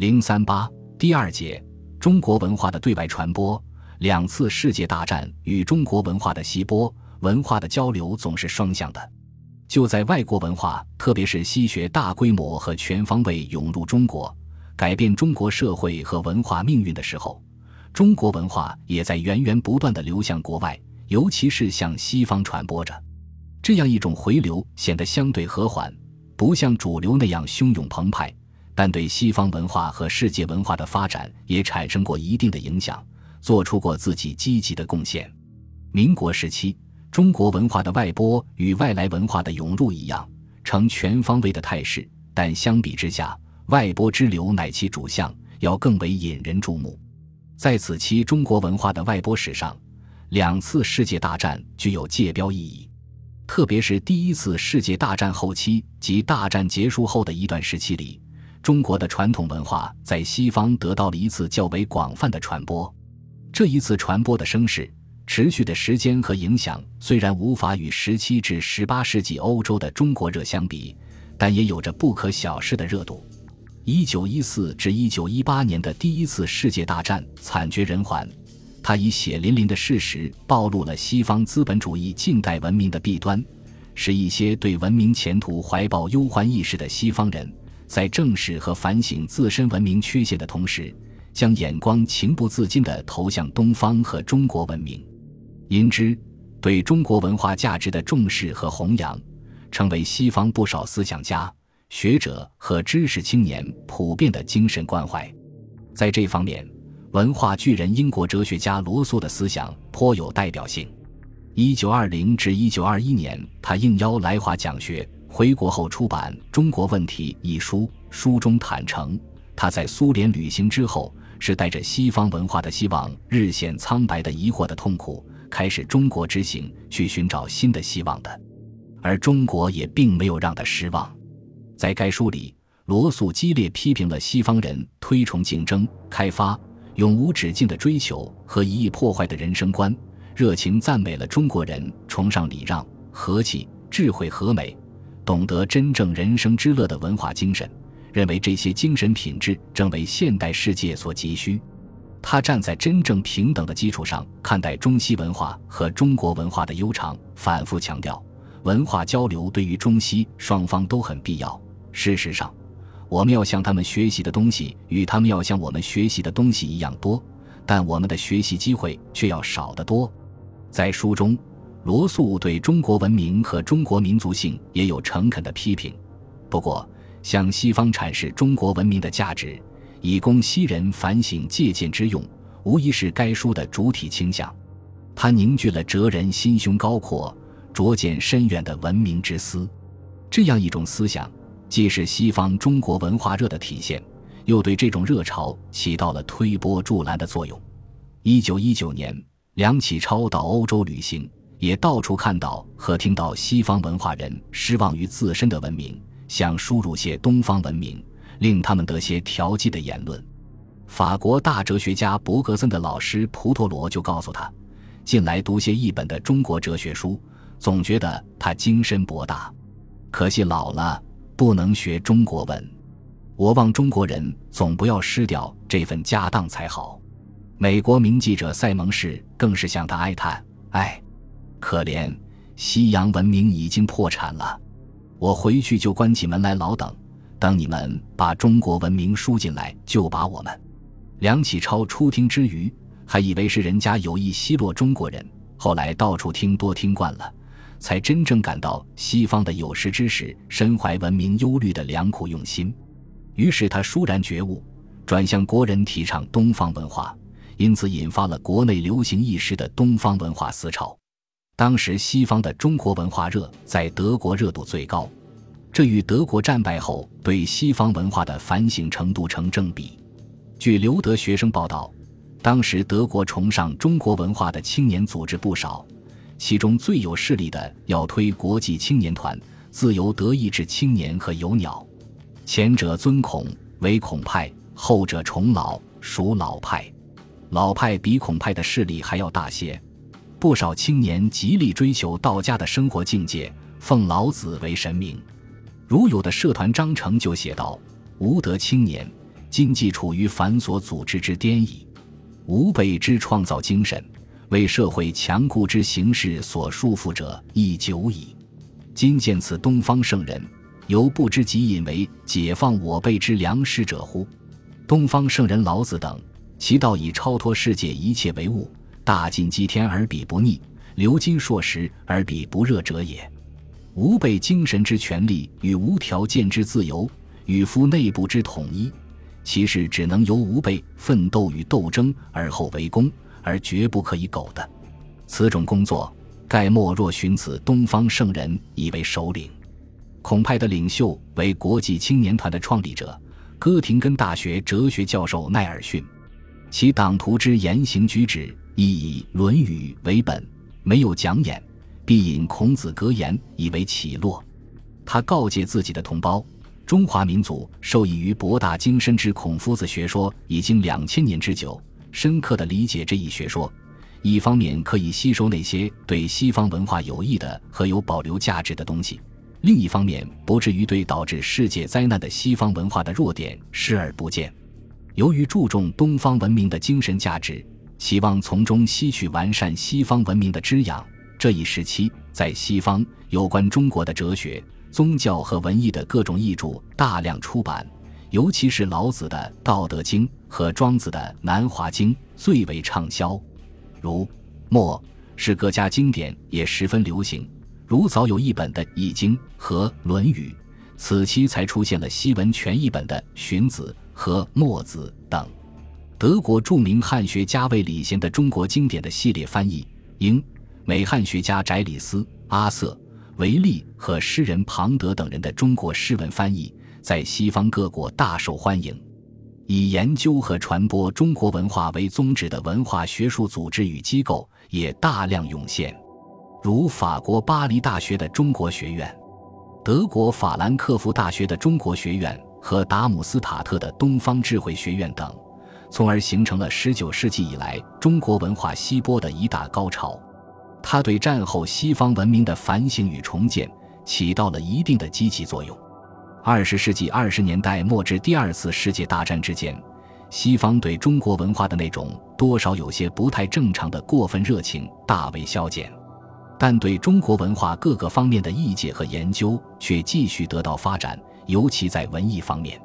零三八第二节中国文化的对外传播。两次世界大战与中国文化的西波，文化的交流总是双向的。就在外国文化，特别是西学大规模和全方位涌入中国，改变中国社会和文化命运的时候，中国文化也在源源不断地流向国外，尤其是向西方传播着。这样一种回流显得相对和缓，不像主流那样汹涌澎湃，但对西方文化和世界文化的发展也产生过一定的影响。做出过自己积极的贡献。民国时期，中国文化的外播与外来文化的涌入一样，呈全方位的态势。但相比之下，外播之流乃其主项，要更为引人注目。在此期中国文化的外播史上，两次世界大战具有界标意义。特别是第一次世界大战后期及大战结束后的一段时期里，中国的传统文化在西方得到了一次较为广泛的传播。这一次传播的声势、持续的时间和影响，虽然无法与十七至十八世纪欧洲的中国热相比，但也有着不可小视的热度。一九一四至一九一八年的第一次世界大战惨绝人寰，它以血淋淋的事实暴露了西方资本主义近代文明的弊端，使一些对文明前途怀抱忧患意识的西方人，在正视和反省自身文明缺陷的同时。将眼光情不自禁地投向东方和中国文明，因之对中国文化价值的重视和弘扬，成为西方不少思想家、学者和知识青年普遍的精神关怀。在这方面，文化巨人英国哲学家罗素的思想颇有代表性。一九二零至一九二一年，他应邀来华讲学，回国后出版《中国问题》一书，书中坦诚他在苏联旅行之后。是带着西方文化的希望日显苍白的疑惑的痛苦，开始中国之行，去寻找新的希望的，而中国也并没有让他失望。在该书里，罗素激烈批评了西方人推崇竞争、开发、永无止境的追求和一意破坏的人生观，热情赞美了中国人崇尚礼让、和气、智慧和美，懂得真正人生之乐的文化精神。认为这些精神品质正为现代世界所急需。他站在真正平等的基础上看待中西文化和中国文化的悠长，反复强调文化交流对于中西双方都很必要。事实上，我们要向他们学习的东西与他们要向我们学习的东西一样多，但我们的学习机会却要少得多。在书中，罗素对中国文明和中国民族性也有诚恳的批评。不过，向西方阐释中国文明的价值，以供西人反省借鉴之用，无疑是该书的主体倾向。它凝聚了哲人心胸高阔、卓见深远的文明之思。这样一种思想，既是西方中国文化热的体现，又对这种热潮起到了推波助澜的作用。一九一九年，梁启超到欧洲旅行，也到处看到和听到西方文化人失望于自身的文明。想输入些东方文明，令他们得些调剂的言论。法国大哲学家伯格森的老师普陀罗就告诉他，近来读些一本的中国哲学书，总觉得他精深博大，可惜老了不能学中国文。我望中国人总不要失掉这份家当才好。美国名记者塞蒙士更是向他哀叹：“哎，可怜西洋文明已经破产了。”我回去就关起门来老等，等你们把中国文明输进来，就把我们。梁启超初听之余，还以为是人家有意奚落中国人，后来到处听多听惯了，才真正感到西方的有识之士身怀文明忧虑的良苦用心。于是他倏然觉悟，转向国人提倡东方文化，因此引发了国内流行一时的东方文化思潮。当时西方的中国文化热在德国热度最高，这与德国战败后对西方文化的反省程度成正比。据留德学生报道，当时德国崇尚中国文化的青年组织不少，其中最有势力的要推国际青年团、自由德意志青年和有鸟，前者尊孔为孔派，后者崇老属老派，老派比孔派的势力还要大些。不少青年极力追求道家的生活境界，奉老子为神明。如有的社团章程就写道：“吾德青年，今既处于繁琐组织之巅矣。吾辈之创造精神，为社会强固之形式所束缚者亦久矣。今见此东方圣人，犹不知己引为解放我辈之良师者乎？东方圣人老子等，其道以超脱世界一切为物，大尽积天而彼不逆，流金硕石而彼不热者也。吾辈精神之权利与无条件之自由，与夫内部之统一，其事只能由吾辈奋斗与斗争而后为功，而绝不可以苟的。此种工作，盖莫若寻此东方圣人以为首领。孔派的领袖为国际青年团的创立者，哥廷根大学哲学教授奈尔逊。其党徒之言行举止，亦以《论语》为本，没有讲演。必引孔子格言以为起落。他告诫自己的同胞：中华民族受益于博大精深之孔夫子学说已经两千年之久。深刻的理解这一学说，一方面可以吸收那些对西方文化有益的和有保留价值的东西；另一方面，不至于对导致世界灾难的西方文化的弱点视而不见。由于注重东方文明的精神价值，希望从中吸取完善西方文明的滋养。这一时期，在西方有关中国的哲学、宗教和文艺的各种译著大量出版，尤其是老子的《道德经》和庄子的《南华经》最为畅销。如墨是各家经典也十分流行，如早有一本的《易经》和《论语》，此期才出现了西文全译本的《荀子》和《墨子》等。德国著名汉学家魏礼贤的中国经典的系列翻译，英。美汉学家翟里斯、阿瑟、维利和诗人庞德等人的中国诗文翻译，在西方各国大受欢迎。以研究和传播中国文化为宗旨的文化学术组织与机构也大量涌现，如法国巴黎大学的中国学院、德国法兰克福大学的中国学院和达姆斯塔特的东方智慧学院等，从而形成了19世纪以来中国文化西播的一大高潮。它对战后西方文明的反省与重建起到了一定的积极作用。二十世纪二十年代末至第二次世界大战之间，西方对中国文化的那种多少有些不太正常的过分热情大为消减，但对中国文化各个方面的意见和研究却继续得到发展，尤其在文艺方面。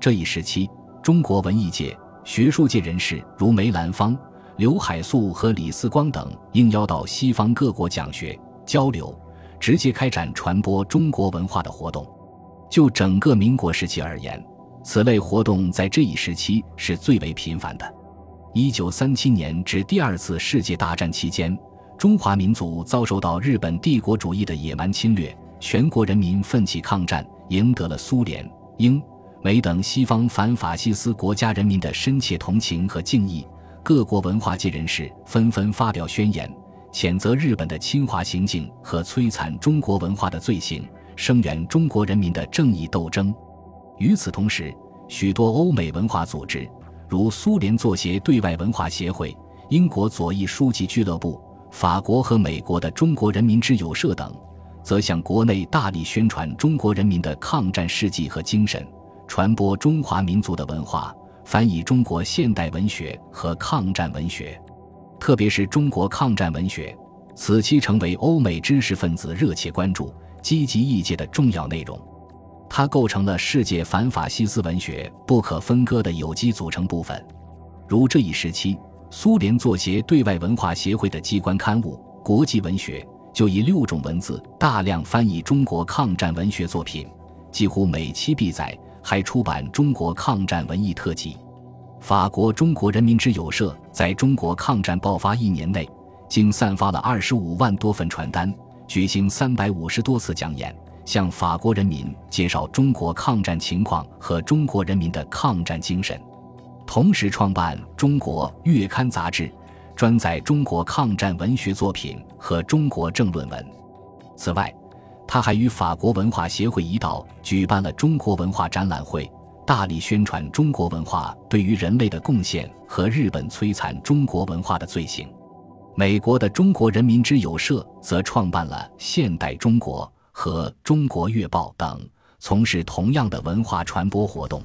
这一时期，中国文艺界、学术界人士如梅兰芳。刘海粟和李四光等应邀到西方各国讲学交流，直接开展传播中国文化的活动。就整个民国时期而言，此类活动在这一时期是最为频繁的。一九三七年至第二次世界大战期间，中华民族遭受到日本帝国主义的野蛮侵略，全国人民奋起抗战，赢得了苏联、英、美等西方反法西斯国家人民的深切同情和敬意。各国文化界人士纷纷发表宣言，谴责日本的侵华行径和摧残中国文化的罪行，声援中国人民的正义斗争。与此同时，许多欧美文化组织，如苏联作协对外文化协会、英国左翼书籍俱乐部、法国和美国的中国人民之友社等，则向国内大力宣传中国人民的抗战事迹和精神，传播中华民族的文化。翻译中国现代文学和抗战文学，特别是中国抗战文学，此期成为欧美知识分子热切关注、积极译介的重要内容。它构成了世界反法西斯文学不可分割的有机组成部分。如这一时期，苏联作协对外文化协会的机关刊物《国际文学》就以六种文字大量翻译中国抗战文学作品，几乎每期必载。还出版中国抗战文艺特辑。法国中国人民之友社在中国抗战爆发一年内，竟散发了二十五万多份传单，举行三百五十多次讲演，向法国人民介绍中国抗战情况和中国人民的抗战精神。同时创办《中国月刊》杂志，专载中国抗战文学作品和中国政论文。此外，他还与法国文化协会一道举办了中国文化展览会，大力宣传中国文化对于人类的贡献和日本摧残中国文化的罪行。美国的中国人民之友社则创办了《现代中国》和《中国月报》等，从事同样的文化传播活动。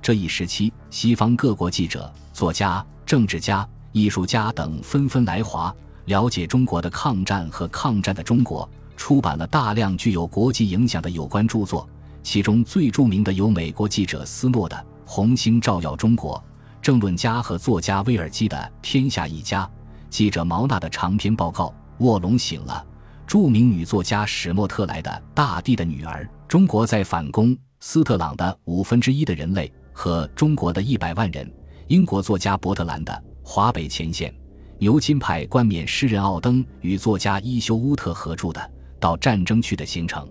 这一时期，西方各国记者、作家、政治家、艺术家等纷纷来华，了解中国的抗战和抗战的中国，出版了大量具有国际影响的有关著作。其中最著名的有美国记者斯诺的《红星照耀中国》，政论家和作家威尔基的《天下一家》，记者毛纳的长篇报告《卧龙醒了》，著名女作家史莫特莱的《大地的女儿》，中国在反攻斯特朗的《五分之一的人类》和中国的一百万人，英国作家伯特兰的《华北前线》，牛津派冠冕诗人奥登与作家伊修乌特合著的《到战争区的行程》。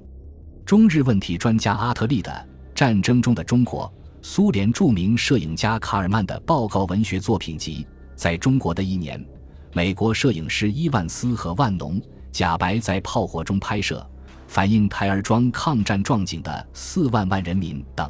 中日问题专家阿特利的《战争中的中国》，苏联著名摄影家卡尔曼的报告文学作品集，在中国的一年，美国摄影师伊万斯和万农、贾白在炮火中拍摄，反映台儿庄抗战壮景的四万万人民等。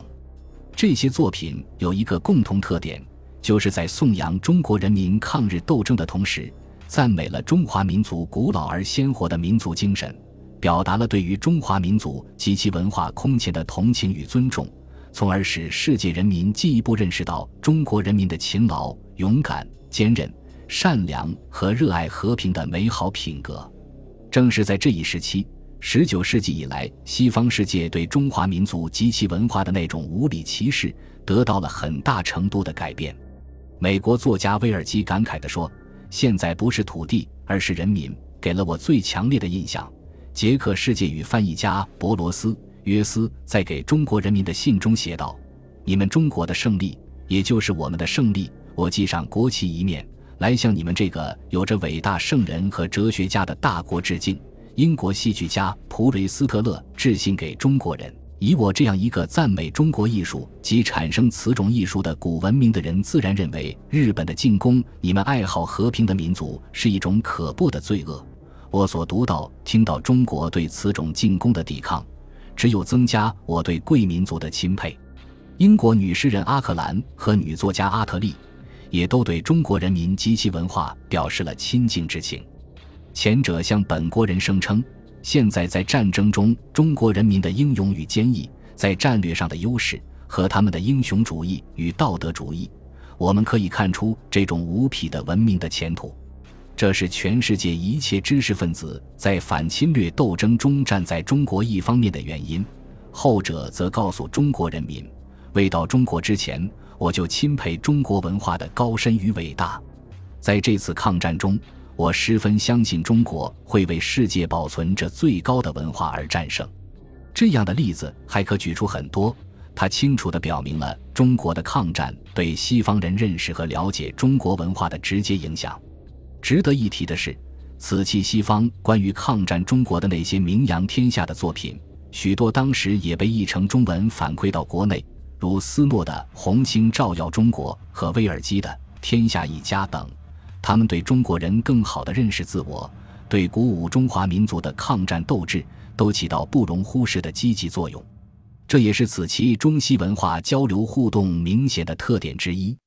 这些作品有一个共同特点，就是在颂扬中国人民抗日斗争的同时，赞美了中华民族古老而鲜活的民族精神。表达了对于中华民族及其文化空前的同情与尊重，从而使世界人民进一步认识到中国人民的勤劳、勇敢、坚韧、善良和热爱和平的美好品格。正是在这一时期，十九世纪以来，西方世界对中华民族及其文化的那种无理歧视得到了很大程度的改变。美国作家威尔基感慨地说：“现在不是土地，而是人民，给了我最强烈的印象。”捷克世界语翻译家博罗斯·约斯在给中国人民的信中写道：“你们中国的胜利，也就是我们的胜利。我寄上国旗一面，来向你们这个有着伟大圣人和哲学家的大国致敬。”英国戏剧家普雷斯特勒致信给中国人，以我这样一个赞美中国艺术及产生此种艺术的古文明的人，自然认为日本的进攻你们爱好和平的民族是一种可怖的罪恶。我所读到、听到中国对此种进攻的抵抗，只有增加我对贵民族的钦佩。英国女诗人阿克兰和女作家阿特利，也都对中国人民及其文化表示了亲近之情。前者向本国人声称，现在在战争中中国人民的英勇与坚毅，在战略上的优势和他们的英雄主义与道德主义，我们可以看出这种无匹的文明的前途。这是全世界一切知识分子在反侵略斗争中站在中国一方面的原因，后者则告诉中国人民：未到中国之前，我就钦佩中国文化的高深与伟大。在这次抗战中，我十分相信中国会为世界保存着最高的文化而战胜。这样的例子还可举出很多，它清楚地表明了中国的抗战对西方人认识和了解中国文化的直接影响。值得一提的是，此期西方关于抗战中国的那些名扬天下的作品，许多当时也被译成中文反馈到国内，如斯诺的《红星照耀中国》和威尔基的《天下一家》等。他们对中国人更好的认识自我，对鼓舞中华民族的抗战斗志，都起到不容忽视的积极作用。这也是此期中西文化交流互动明显的特点之一。